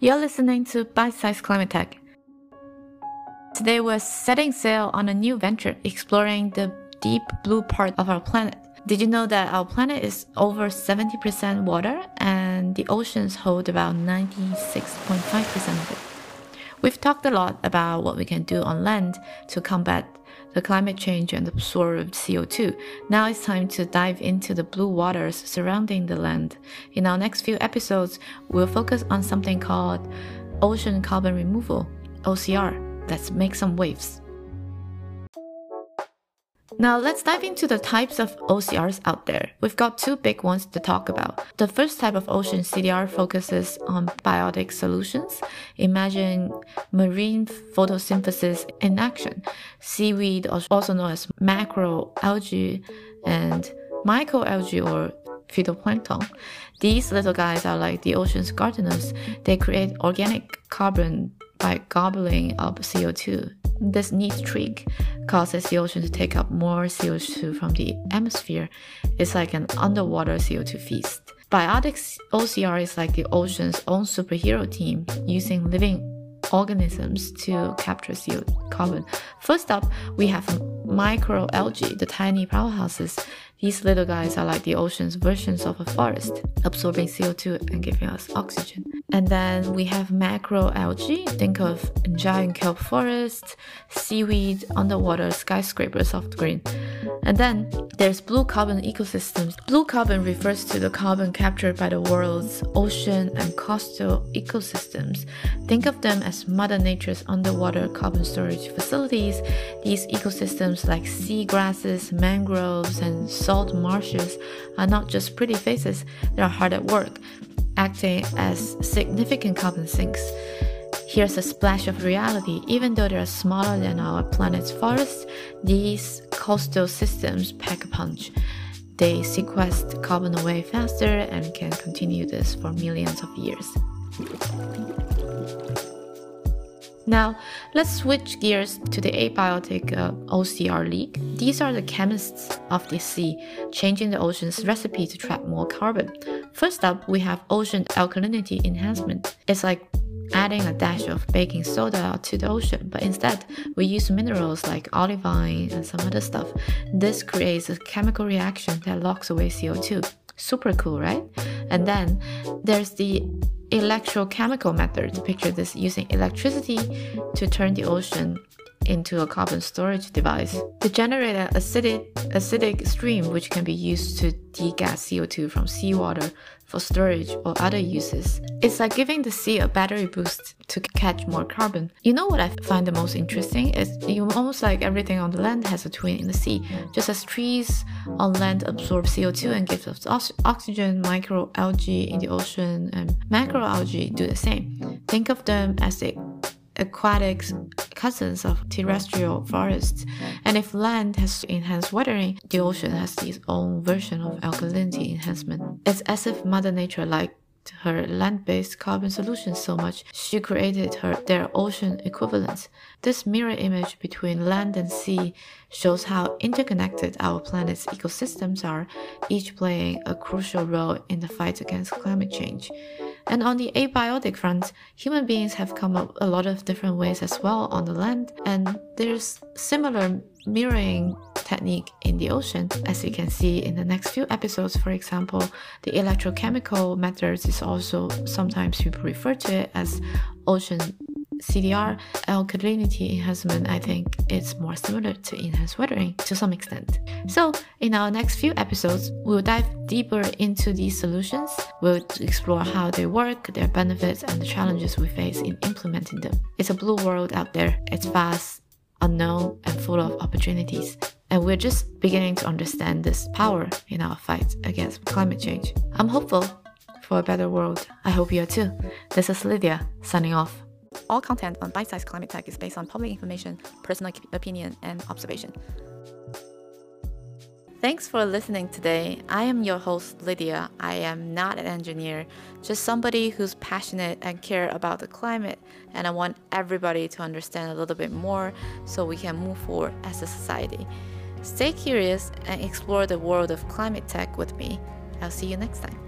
You're listening to Bite Size Climate Tech. Today we're setting sail on a new venture exploring the deep blue part of our planet. Did you know that our planet is over 70% water and the oceans hold about 96.5% of it? We've talked a lot about what we can do on land to combat the climate change and absorb CO2. Now it's time to dive into the blue waters surrounding the land. In our next few episodes, we'll focus on something called ocean carbon removal, OCR. Let's make some waves. Now let's dive into the types of OCRs out there. We've got two big ones to talk about. The first type of ocean CDR focuses on biotic solutions. Imagine marine photosynthesis in action. Seaweed, also known as macroalgae and microalgae or phytoplankton. These little guys are like the ocean's gardeners. They create organic carbon by gobbling up CO2. This neat trick causes the ocean to take up more CO2 from the atmosphere. It's like an underwater CO2 feast. Biotic OCR is like the ocean's own superhero team using living organisms to capture CO2 carbon. First up, we have microalgae, the tiny powerhouses. These little guys are like the ocean's versions of a forest, absorbing CO2 and giving us oxygen. And then we have macroalgae. Think of giant kelp forests, seaweed, underwater skyscrapers of green. And then there's blue carbon ecosystems. Blue carbon refers to the carbon captured by the world's ocean and coastal ecosystems. Think of them as Mother Nature's underwater carbon storage facilities. These ecosystems, like sea grasses, mangroves, and salt marshes, are not just pretty faces, they are hard at work acting as significant carbon sinks. Here's a splash of reality. Even though they are smaller than our planet's forests, these coastal systems pack a punch. They sequester carbon away faster and can continue this for millions of years. Now, let's switch gears to the abiotic uh, OCR leak. These are the chemists of the sea, changing the ocean's recipe to trap more carbon. First up, we have ocean alkalinity enhancement. It's like adding a dash of baking soda to the ocean, but instead we use minerals like olivine and some other stuff. This creates a chemical reaction that locks away CO2. Super cool, right? And then there's the electrochemical method. To picture this using electricity to turn the ocean into a carbon storage device to generate an acidic, acidic stream which can be used to degas CO2 from seawater for storage or other uses. It's like giving the sea a battery boost to catch more carbon. You know what I find the most interesting is you almost like everything on the land has a twin in the sea. Just as trees on land absorb CO2 and give us oxygen, microalgae in the ocean and macroalgae do the same. Think of them as the aquatic cousins of terrestrial forests. And if land has enhanced weathering, the ocean has its own version of alkalinity enhancement. It's as if Mother Nature liked her land-based carbon solutions so much, she created her their ocean equivalents. This mirror image between land and sea shows how interconnected our planet's ecosystems are, each playing a crucial role in the fight against climate change. And on the abiotic front, human beings have come up a lot of different ways as well on the land, and there's similar mirroring technique in the ocean. As you can see in the next few episodes, for example, the electrochemical methods is also sometimes people refer to it as ocean CDR alkalinity enhancement, I think it's more similar to enhanced weathering to some extent. So, in our next few episodes, we'll dive deeper into these solutions. We'll explore how they work, their benefits, and the challenges we face in implementing them. It's a blue world out there. It's vast, unknown, and full of opportunities. And we're just beginning to understand this power in our fight against climate change. I'm hopeful for a better world. I hope you are too. This is Lydia, signing off. All content on Bite Size Climate Tech is based on public information, personal opinion, and observation. Thanks for listening today. I am your host, Lydia. I am not an engineer, just somebody who's passionate and care about the climate, and I want everybody to understand a little bit more so we can move forward as a society. Stay curious and explore the world of climate tech with me. I'll see you next time.